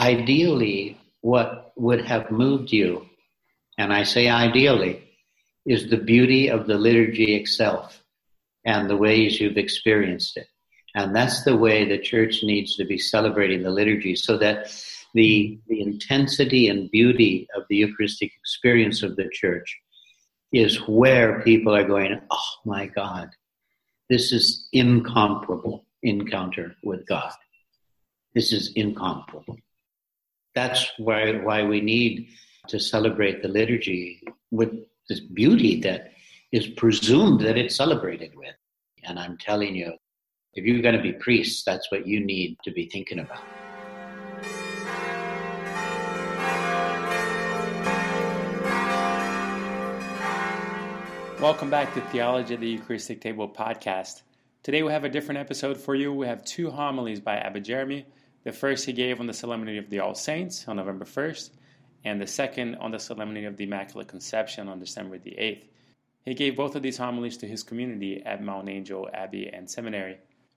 ideally, what would have moved you, and I say ideally, is the beauty of the liturgy itself and the ways you've experienced it. And that's the way the church needs to be celebrating the liturgy so that the, the intensity and beauty of the Eucharistic experience of the church is where people are going, oh my God, this is incomparable encounter with God. This is incomparable. That's why, why we need to celebrate the liturgy with this beauty that is presumed that it's celebrated with. And I'm telling you, if you're going to be priests, that's what you need to be thinking about. Welcome back to Theology of the Eucharistic Table podcast. Today we have a different episode for you. We have two homilies by Abbot Jeremy. The first he gave on the Solemnity of the All Saints on November 1st, and the second on the Solemnity of the Immaculate Conception on December the 8th. He gave both of these homilies to his community at Mount Angel Abbey and Seminary.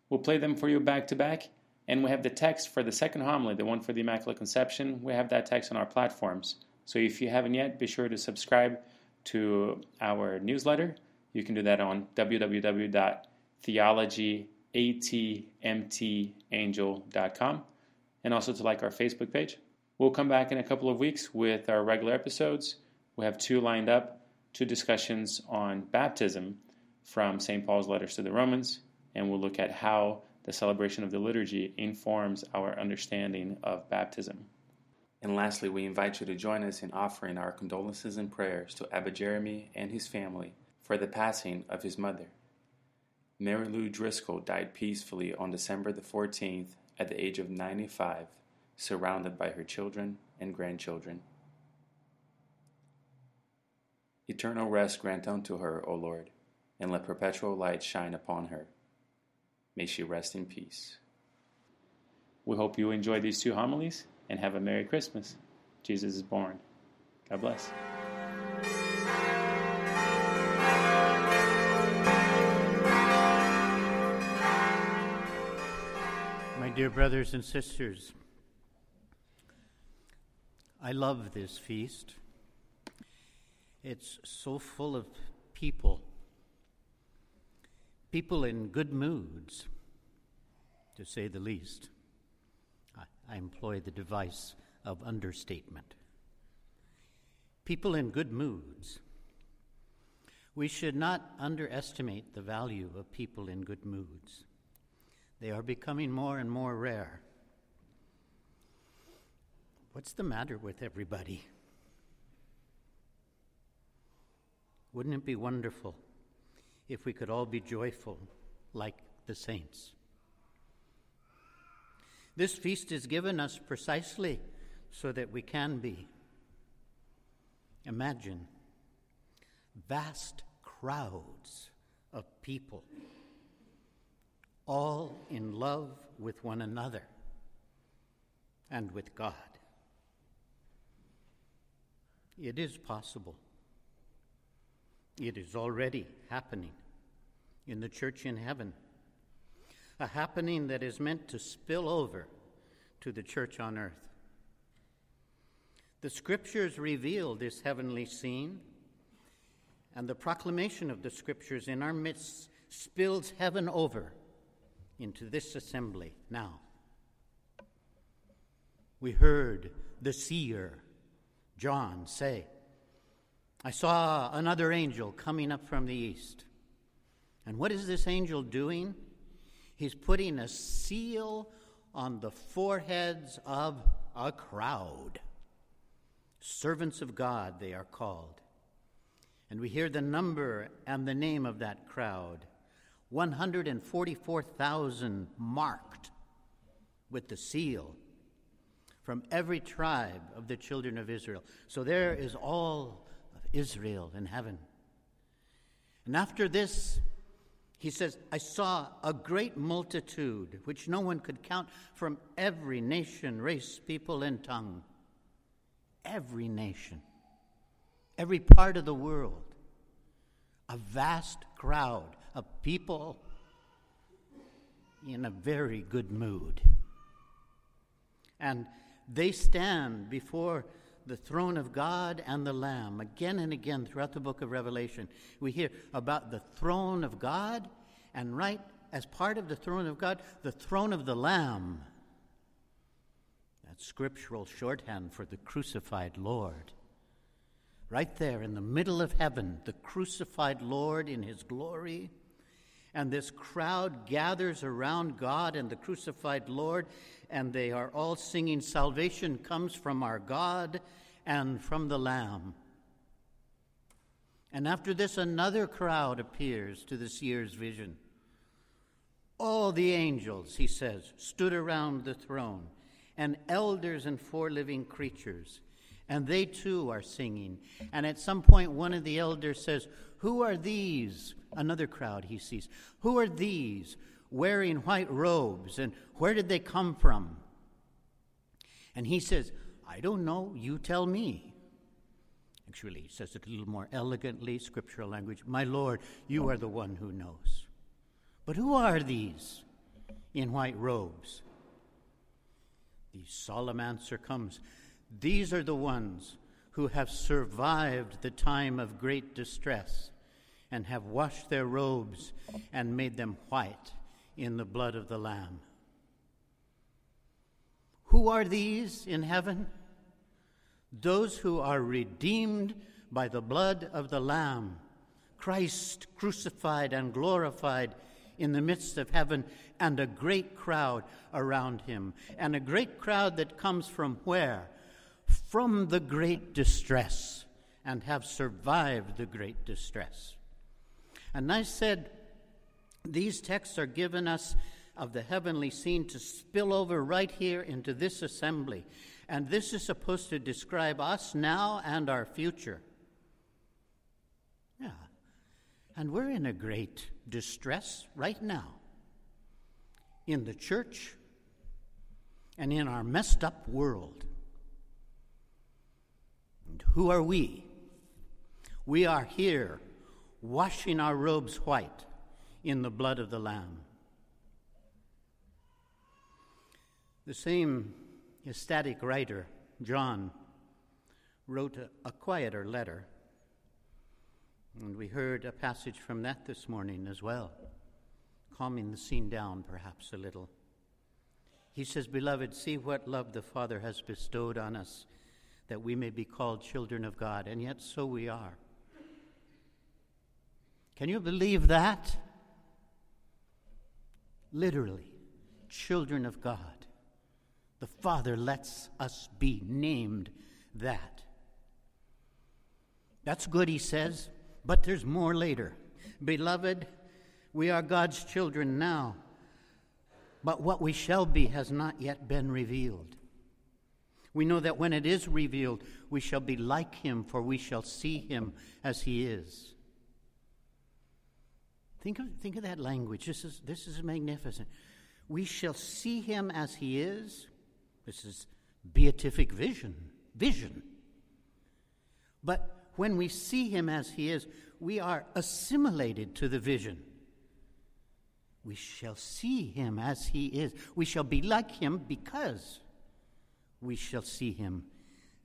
We'll play them for you back to back, and we have the text for the second homily, the one for the Immaculate Conception. We have that text on our platforms. So if you haven't yet, be sure to subscribe to our newsletter. You can do that on www.theologyatmtangel.com and also to like our Facebook page. We'll come back in a couple of weeks with our regular episodes. We have two lined up two discussions on baptism from St. Paul's letters to the Romans, and we'll look at how the celebration of the liturgy informs our understanding of baptism. And lastly, we invite you to join us in offering our condolences and prayers to Abbot Jeremy and his family for the passing of his mother. Mary Lou Driscoll died peacefully on December the 14th at the age of 95, surrounded by her children and grandchildren. Eternal rest grant unto her, O Lord, and let perpetual light shine upon her. May she rest in peace. We hope you enjoy these two homilies and have a Merry Christmas. Jesus is born. God bless. Dear brothers and sisters, I love this feast. It's so full of people, people in good moods, to say the least. I, I employ the device of understatement. People in good moods. We should not underestimate the value of people in good moods. They are becoming more and more rare. What's the matter with everybody? Wouldn't it be wonderful if we could all be joyful like the saints? This feast is given us precisely so that we can be. Imagine vast crowds of people, all in love with one another and with God. It is possible. It is already happening in the church in heaven, a happening that is meant to spill over to the church on earth. The scriptures reveal this heavenly scene, and the proclamation of the scriptures in our midst spills heaven over into this assembly now. We heard the seer, John, say, I saw another angel coming up from the east. And what is this angel doing? He's putting a seal on the foreheads of a crowd. Servants of God, they are called. And we hear the number and the name of that crowd 144,000 marked with the seal from every tribe of the children of Israel. So there is all Israel in heaven. And after this, he says, I saw a great multitude, which no one could count, from every nation, race, people, and tongue. Every nation, every part of the world. A vast crowd of people in a very good mood. And they stand before the throne of God and the Lamb. Again and again throughout the book of Revelation, we hear about the throne of God, and right as part of the throne of God, the throne of the Lamb. That's scriptural shorthand for the crucified Lord. Right there in the middle of heaven, the crucified Lord in his glory. And this crowd gathers around God and the crucified Lord, and they are all singing, Salvation comes from our God and from the Lamb. And after this, another crowd appears to the seer's vision. All the angels, he says, stood around the throne, and elders and four living creatures. And they too are singing. And at some point, one of the elders says, Who are these? Another crowd he sees. Who are these wearing white robes? And where did they come from? And he says, I don't know. You tell me. Actually, he says it a little more elegantly, scriptural language. My Lord, you are the one who knows. But who are these in white robes? The solemn answer comes These are the ones who have survived the time of great distress and have washed their robes and made them white in the blood of the Lamb. Who are these in heaven? Those who are redeemed by the blood of the Lamb, Christ crucified and glorified in the midst of heaven, and a great crowd around him. And a great crowd that comes from where? From the great distress, and have survived the great distress. And I said, these texts are given us of the heavenly scene to spill over right here into this assembly. And this is supposed to describe us now and our future. Yeah. And we're in a great distress right now in the church and in our messed up world. And who are we? We are here washing our robes white in the blood of the Lamb. The same ecstatic writer, John, wrote a, a, quieter letter. And we heard a passage from that this morning as well, calming the scene down perhaps a little. He says, Beloved, see what love the Father has bestowed on us, that we may be called children of God, and yet so we are. Can you believe that? Literally, children of God. The Father lets us be named that. That's good, he says, but there's more later. Beloved, we are God's children now, but what we shall be has not yet been revealed. We know that when it is revealed, we shall be like him, for we shall see him as he is. Think of, think of that language. This is, this is magnificent. We shall see him as he is. This is beatific vision. Vision. But when we see him as he is, we are assimilated to the vision. We shall see him as he is. We shall be like him because we shall see him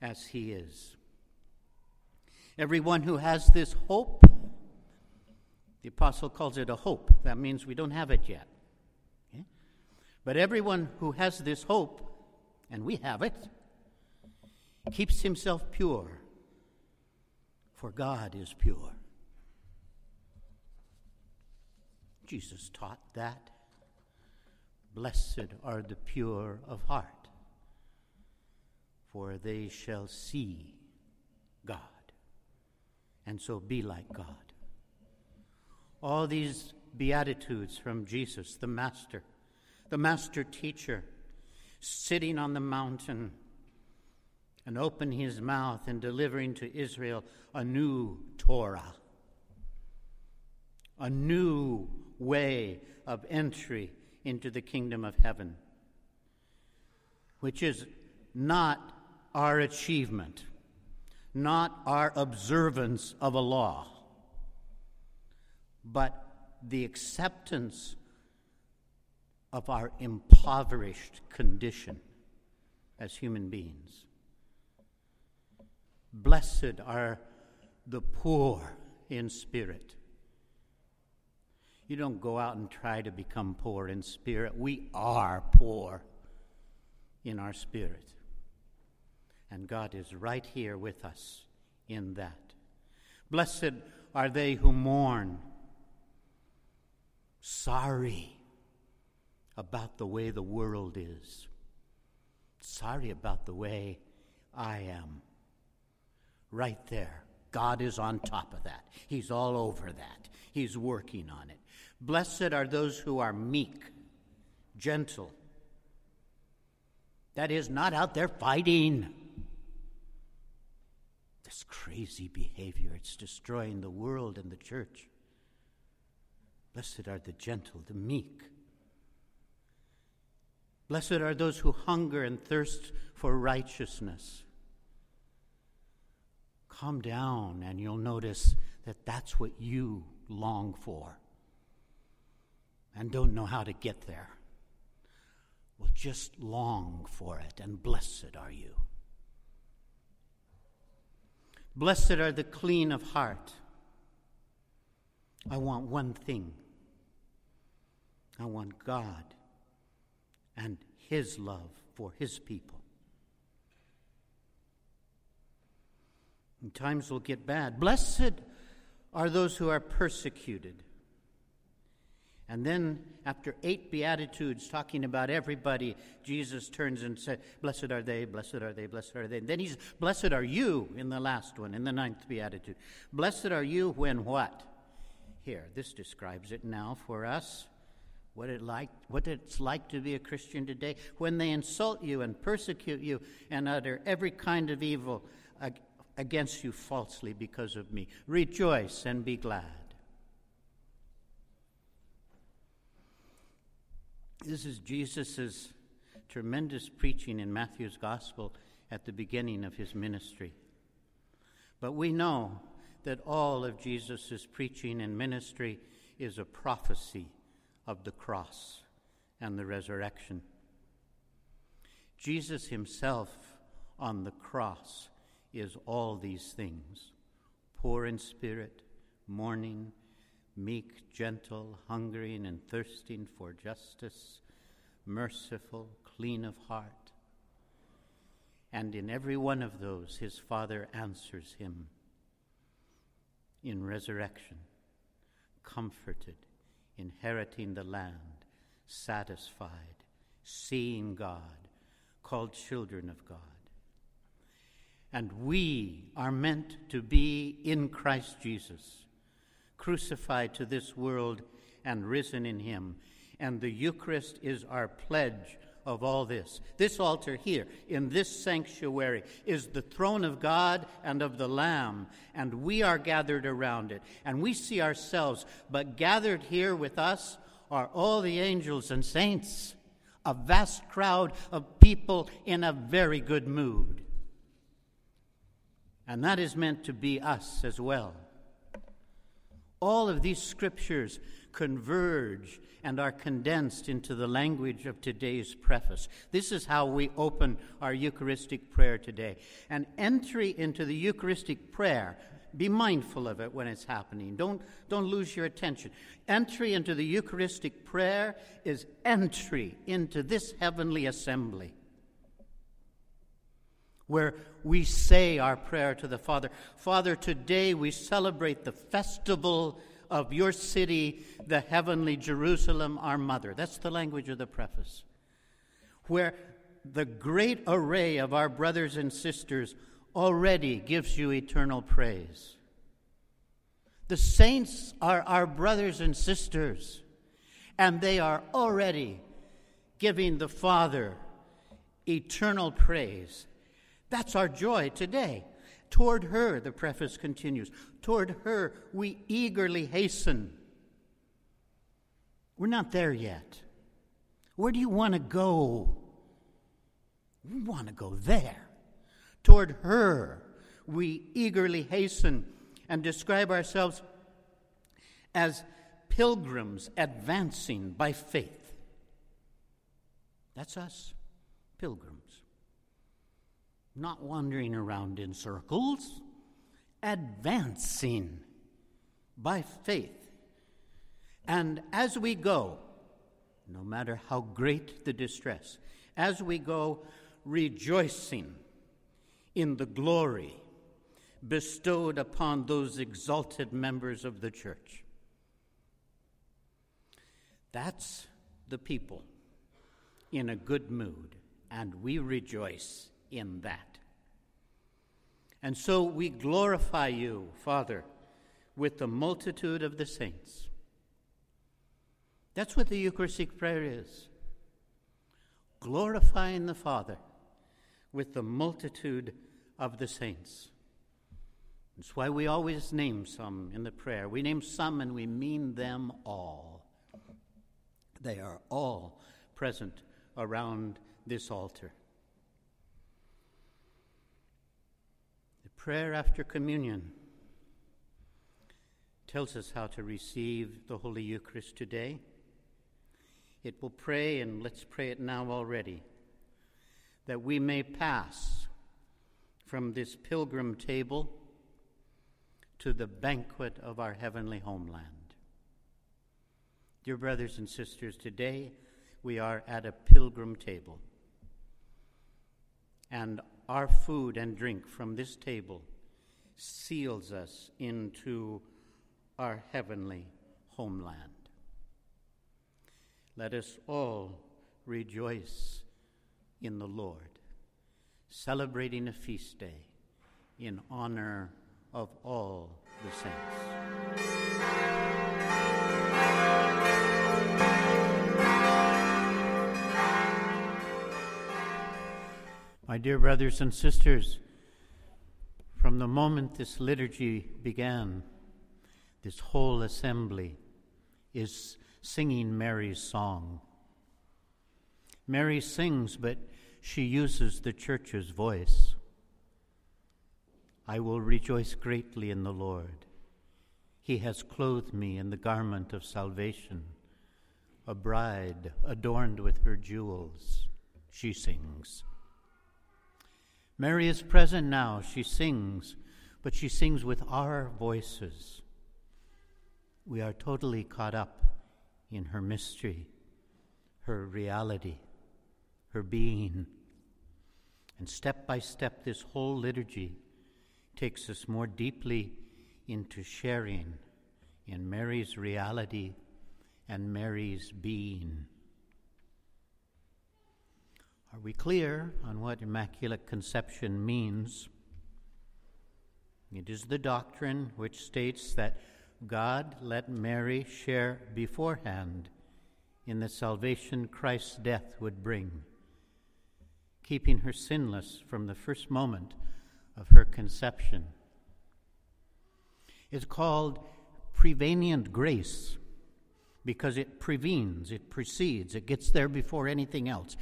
as he is. Everyone who has this hope the apostle calls it a hope. That means we don't have it yet. Okay? But everyone who has this hope, and we have it, keeps himself pure, for God is pure. Jesus taught that. Blessed are the pure of heart, for they shall see God, and so be like God all these beatitudes from Jesus, the Master, the Master teacher, sitting on the mountain and opening his mouth and delivering to Israel a new Torah, a new way of entry into the kingdom of heaven, which is not our achievement, not our observance of a law but the acceptance of our impoverished condition as human beings. Blessed are the poor in spirit. You don't go out and try to become poor in spirit. We are poor in our spirit. And God is right here with us in that. Blessed are they who mourn, sorry about the way the world is, sorry about the way I am. Right there. God is on top of that. He's all over that. He's working on it. Blessed are those who are meek, gentle. That is, not out there fighting. This crazy behavior, it's destroying the world and the church. Blessed are the gentle, the meek. Blessed are those who hunger and thirst for righteousness. Calm down, and you'll notice that that's what you long for and don't know how to get there. Well, just long for it, and blessed are you. Blessed are the clean of heart. I want one thing I want God and His love for His people. And times will get bad. Blessed are those who are persecuted and then, after eight Beatitudes talking about everybody, Jesus turns and says, Blessed are they, blessed are they, blessed are they. And then he's, Blessed are you in the last one, in the ninth Beatitude. Blessed are you when what? Here, this describes it now for us. What, it like, what it's like to be a Christian today. When they insult you and persecute you and utter every kind of evil against you falsely because of me, rejoice and be glad. This is Jesus' tremendous preaching in Matthew's gospel at the beginning of his ministry. But we know that all of Jesus' preaching and ministry is a prophecy of the cross and the resurrection. Jesus himself on the cross is all these things poor in spirit, mourning, meek, gentle, hungering and thirsting for justice, merciful, clean of heart. And in every one of those, his Father answers him in resurrection, comforted, inheriting the land, satisfied, seeing God, called children of God. And we are meant to be in Christ Jesus crucified to this world and risen in him. And the Eucharist is our pledge of all this. This altar here, in this sanctuary, is the throne of God and of the Lamb, and we are gathered around it. And we see ourselves, but gathered here with us are all the angels and saints, a vast crowd of people in a very good mood. And that is meant to be us as well. All of these scriptures converge and are condensed into the language of today's preface. This is how we open our Eucharistic prayer today. An entry into the Eucharistic prayer, be mindful of it when it's happening. Don't, don't lose your attention. Entry into the Eucharistic prayer is entry into this heavenly assembly where we say our prayer to the Father Father, today we celebrate the festival of your city, the heavenly Jerusalem, our mother. That's the language of the preface. Where the great array of our brothers and sisters already gives you eternal praise. The saints are our brothers and sisters, and they are already giving the Father eternal praise that's our joy today. Toward her, the preface continues, toward her we eagerly hasten. We're not there yet. Where do you want to go? We want to go there. Toward her we eagerly hasten and describe ourselves as pilgrims advancing by faith. That's us, pilgrims not wandering around in circles, advancing by faith. And as we go, no matter how great the distress, as we go rejoicing in the glory bestowed upon those exalted members of the church. That's the people in a good mood, and we rejoice in that. And so we glorify you, Father, with the multitude of the saints. That's what the Eucharistic prayer is glorifying the Father with the multitude of the saints. That's why we always name some in the prayer. We name some and we mean them all. They are all present around this altar. Prayer after communion tells us how to receive the Holy Eucharist today. It will pray, and let's pray it now already, that we may pass from this pilgrim table to the banquet of our heavenly homeland. Dear brothers and sisters, today we are at a pilgrim table. And our food and drink from this table seals us into our heavenly homeland. Let us all rejoice in the Lord, celebrating a feast day in honor of all the saints. My dear brothers and sisters, from the moment this liturgy began, this whole assembly is singing Mary's song. Mary sings, but she uses the church's voice. I will rejoice greatly in the Lord. He has clothed me in the garment of salvation, a bride adorned with her jewels. She sings. Mary is present now. She sings, but she sings with our voices. We are totally caught up in her mystery, her reality, her being. And step by step, this whole liturgy takes us more deeply into sharing in Mary's reality and Mary's being. Are we clear on what Immaculate Conception means? It is the doctrine which states that God let Mary share beforehand in the salvation Christ's death would bring, keeping her sinless from the first moment of her conception. It's called prevenient grace because it prevenes, it precedes, it gets there before anything else.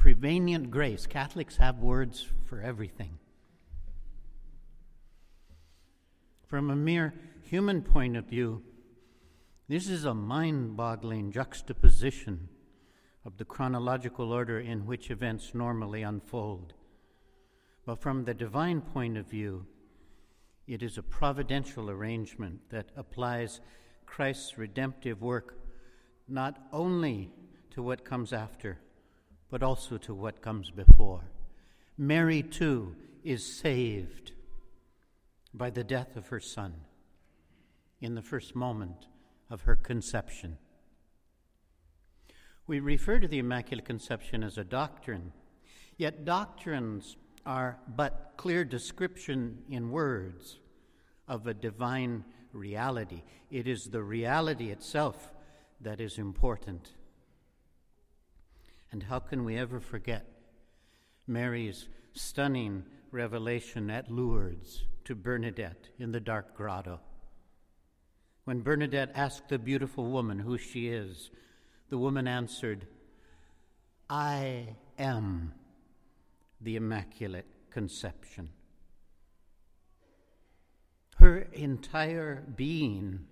Prevenient grace. Catholics have words for everything. From a mere human point of view, this is a mind boggling juxtaposition of the chronological order in which events normally unfold. But from the divine point of view, it is a providential arrangement that applies Christ's redemptive work not only to what comes after, but also to what comes before. Mary, too, is saved by the death of her son in the first moment of her conception. We refer to the Immaculate Conception as a doctrine, yet doctrines are but clear description in words of a divine reality. It is the reality itself that is important. And how can we ever forget Mary's stunning revelation at Lourdes to Bernadette in the dark grotto? When Bernadette asked the beautiful woman who she is, the woman answered, I am the Immaculate Conception. Her entire being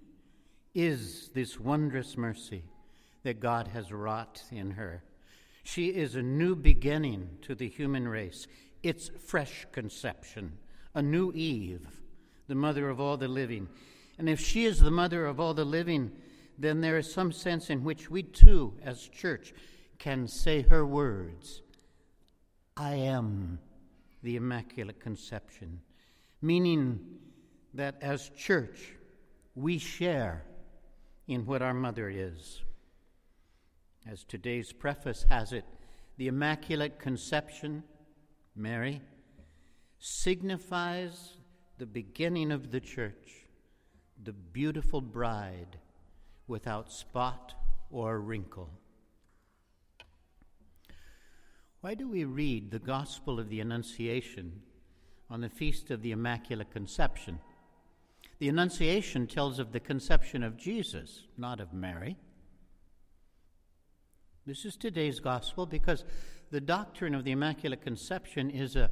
is this wondrous mercy that God has wrought in her. She is a new beginning to the human race, It's fresh conception, a new Eve, the mother of all the living. And if she is the mother of all the living, then there is some sense in which we too, as church, can say her words I am the Immaculate Conception, meaning that as church, we share in what our mother is. As today's preface has it, the Immaculate Conception, Mary, signifies the beginning of the church, the beautiful bride without spot or wrinkle. Why do we read the Gospel of the Annunciation on the Feast of the Immaculate Conception? The Annunciation tells of the conception of Jesus, not of Mary. This is today's gospel because the doctrine of the Immaculate Conception is a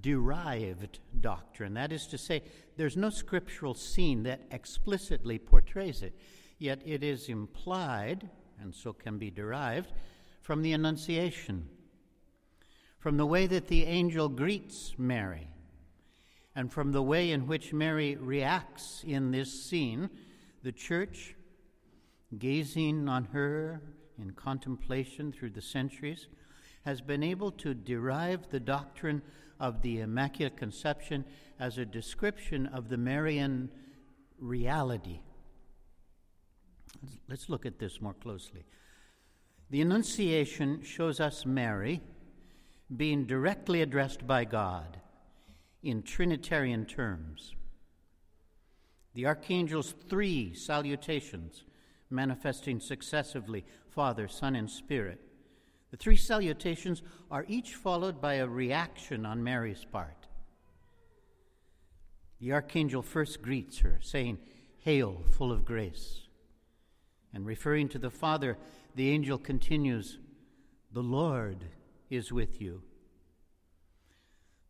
derived doctrine. That is to say, there's no scriptural scene that explicitly portrays it, yet it is implied, and so can be derived, from the Annunciation, from the way that the angel greets Mary, and from the way in which Mary reacts in this scene. The church, gazing on her in contemplation through the centuries, has been able to derive the doctrine of the Immaculate Conception as a description of the Marian reality. Let's look at this more closely. The Annunciation shows us Mary being directly addressed by God in Trinitarian terms. The archangel's three salutations, manifesting successively Father, Son, and Spirit, the three salutations are each followed by a reaction on Mary's part. The archangel first greets her, saying, Hail, full of grace. And referring to the Father, the angel continues, The Lord is with you.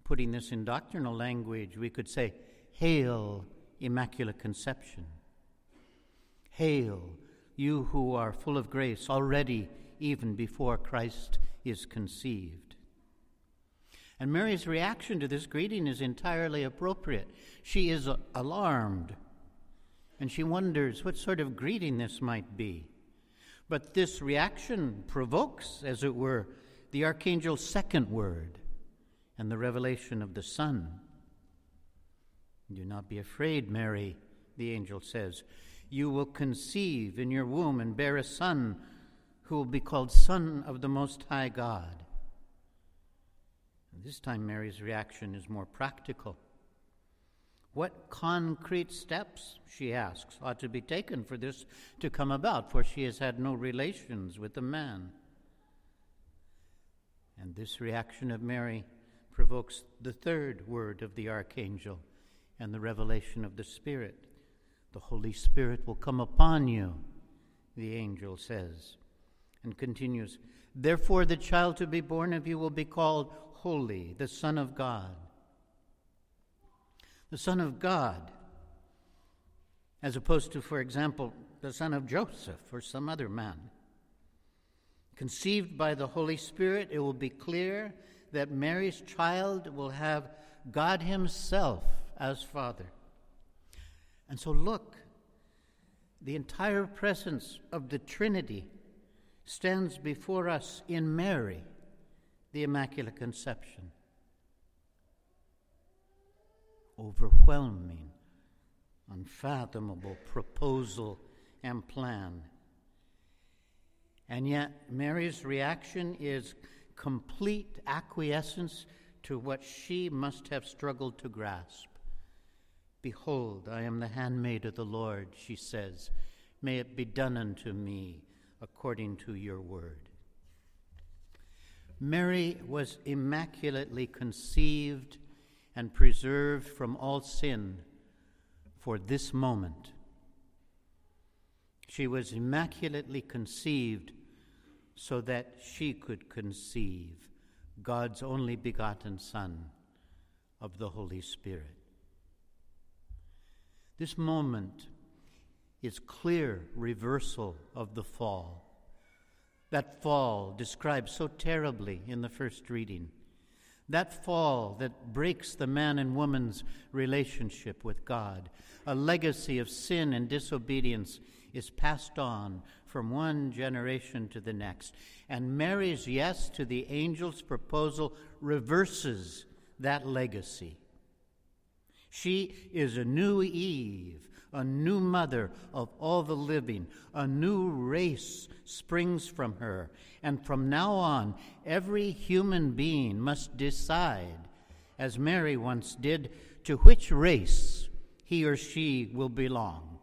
Putting this in doctrinal language, we could say, Hail, Immaculate Conception. Hail, you who are full of grace, already even before Christ is conceived. And Mary's reaction to this greeting is entirely appropriate. She is alarmed and she wonders what sort of greeting this might be. But this reaction provokes, as it were, the archangel's second word and the revelation of the Son. Do not be afraid, Mary, the angel says. You will conceive in your womb and bear a son who will be called Son of the Most High God. This time, Mary's reaction is more practical. What concrete steps, she asks, ought to be taken for this to come about, for she has had no relations with the man? And this reaction of Mary provokes the third word of the archangel and the revelation of the Spirit. The Holy Spirit will come upon you, the angel says and continues, Therefore, the child to be born of you will be called Holy, the Son of God. The Son of God, as opposed to, for example, the Son of Joseph or some other man. Conceived by the Holy Spirit, it will be clear that Mary's child will have God Himself as Father. And so, look, the entire presence of the Trinity stands before us in Mary, the Immaculate Conception. Overwhelming, unfathomable proposal and plan. And yet, Mary's reaction is complete acquiescence to what she must have struggled to grasp. Behold, I am the handmaid of the Lord, she says. May it be done unto me according to your word. Mary was immaculately conceived and preserved from all sin for this moment. She was immaculately conceived so that she could conceive God's only begotten Son of the Holy Spirit. This moment is clear reversal of the fall. That fall described so terribly in the first reading. That fall that breaks the man and woman's relationship with God, a legacy of sin and disobedience, is passed on from one generation to the next. And Mary's yes to the angel's proposal reverses that legacy. She is a new Eve, a new mother of all the living. A new race springs from her. And from now on, every human being must decide, as Mary once did, to which race he or she will belong.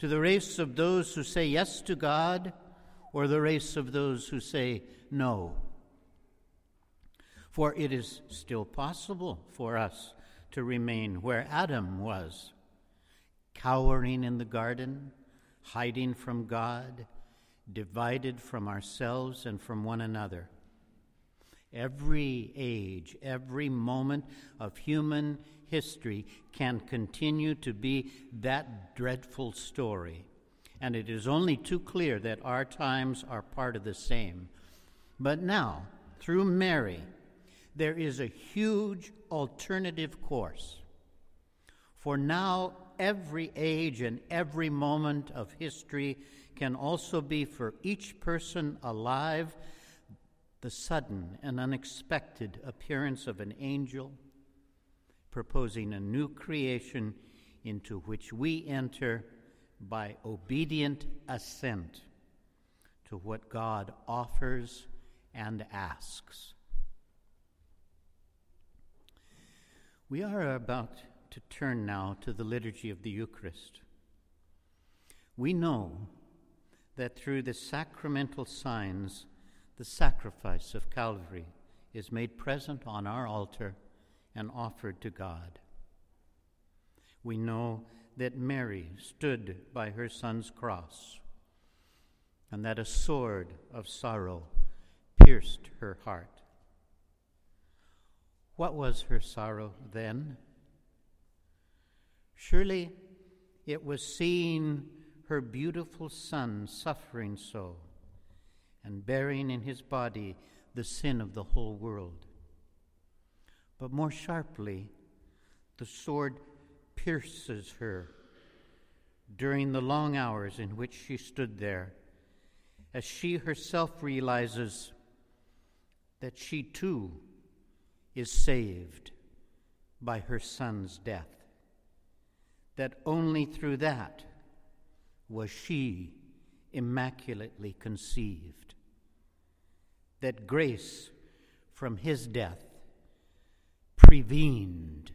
To the race of those who say yes to God, or the race of those who say no. For it is still possible for us to remain where Adam was, cowering in the garden, hiding from God, divided from ourselves and from one another. Every age, every moment of human history can continue to be that dreadful story. And it is only too clear that our times are part of the same. But now, through Mary, there is a huge alternative course. For now, every age and every moment of history can also be for each person alive the sudden and unexpected appearance of an angel proposing a new creation into which we enter by obedient assent to what God offers and asks. We are about to turn now to the liturgy of the Eucharist. We know that through the sacramental signs, the sacrifice of Calvary is made present on our altar and offered to God. We know that Mary stood by her son's cross and that a sword of sorrow pierced her heart. What was her sorrow then? Surely it was seeing her beautiful son suffering so and bearing in his body the sin of the whole world. But more sharply, the sword pierces her during the long hours in which she stood there, as she herself realizes that she too is saved by her son's death. That only through that was she immaculately conceived. That grace from his death prevened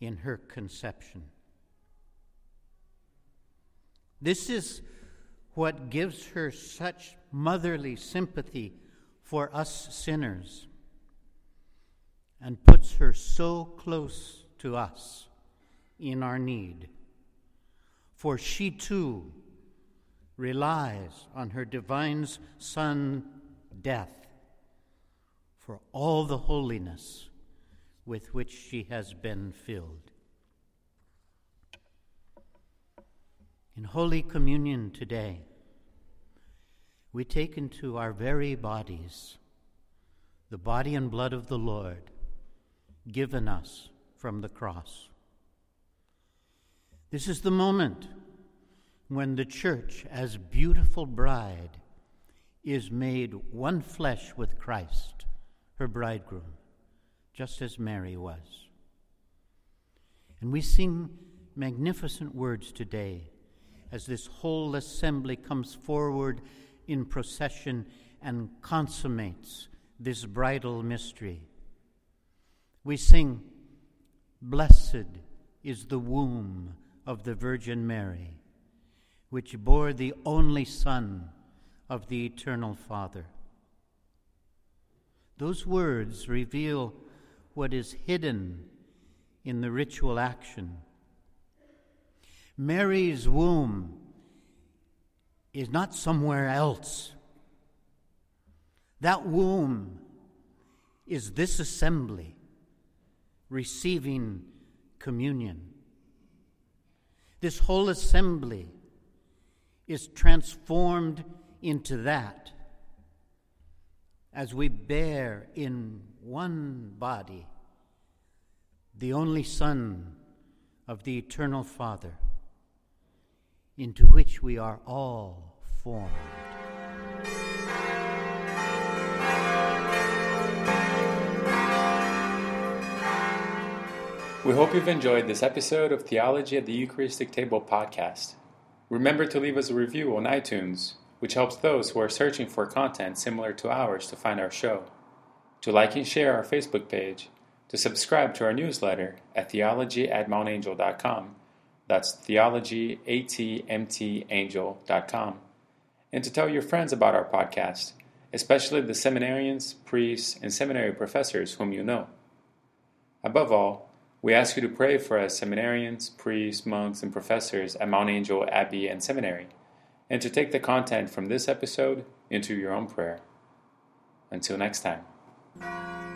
in her conception. This is what gives her such motherly sympathy for us sinners and puts her so close to us in our need. For she too relies on her divine Son, death, for all the holiness with which she has been filled. In Holy Communion today, we take into our very bodies the body and blood of the Lord given us from the cross. This is the moment when the church, as beautiful bride, is made one flesh with Christ, her bridegroom, just as Mary was. And we sing magnificent words today as this whole assembly comes forward in procession and consummates this bridal mystery. We sing, Blessed is the womb of the Virgin Mary, which bore the only Son of the Eternal Father. Those words reveal what is hidden in the ritual action. Mary's womb is not somewhere else. That womb is this assembly receiving communion. This whole assembly is transformed into that as we bear in one body, the only Son of the Eternal Father, into which we are all formed. We hope you've enjoyed this episode of Theology at the Eucharistic Table podcast. Remember to leave us a review on iTunes, which helps those who are searching for content similar to ours to find our show, to like and share our Facebook page, to subscribe to our newsletter at theology at mountangel.com. That's theologyatmtangel.com. And to tell your friends about our podcast, especially the seminarians, priests, and seminary professors whom you know. Above all, we ask you to pray for us seminarians, priests, monks, and professors at Mount Angel Abbey and Seminary, and to take the content from this episode into your own prayer. Until next time.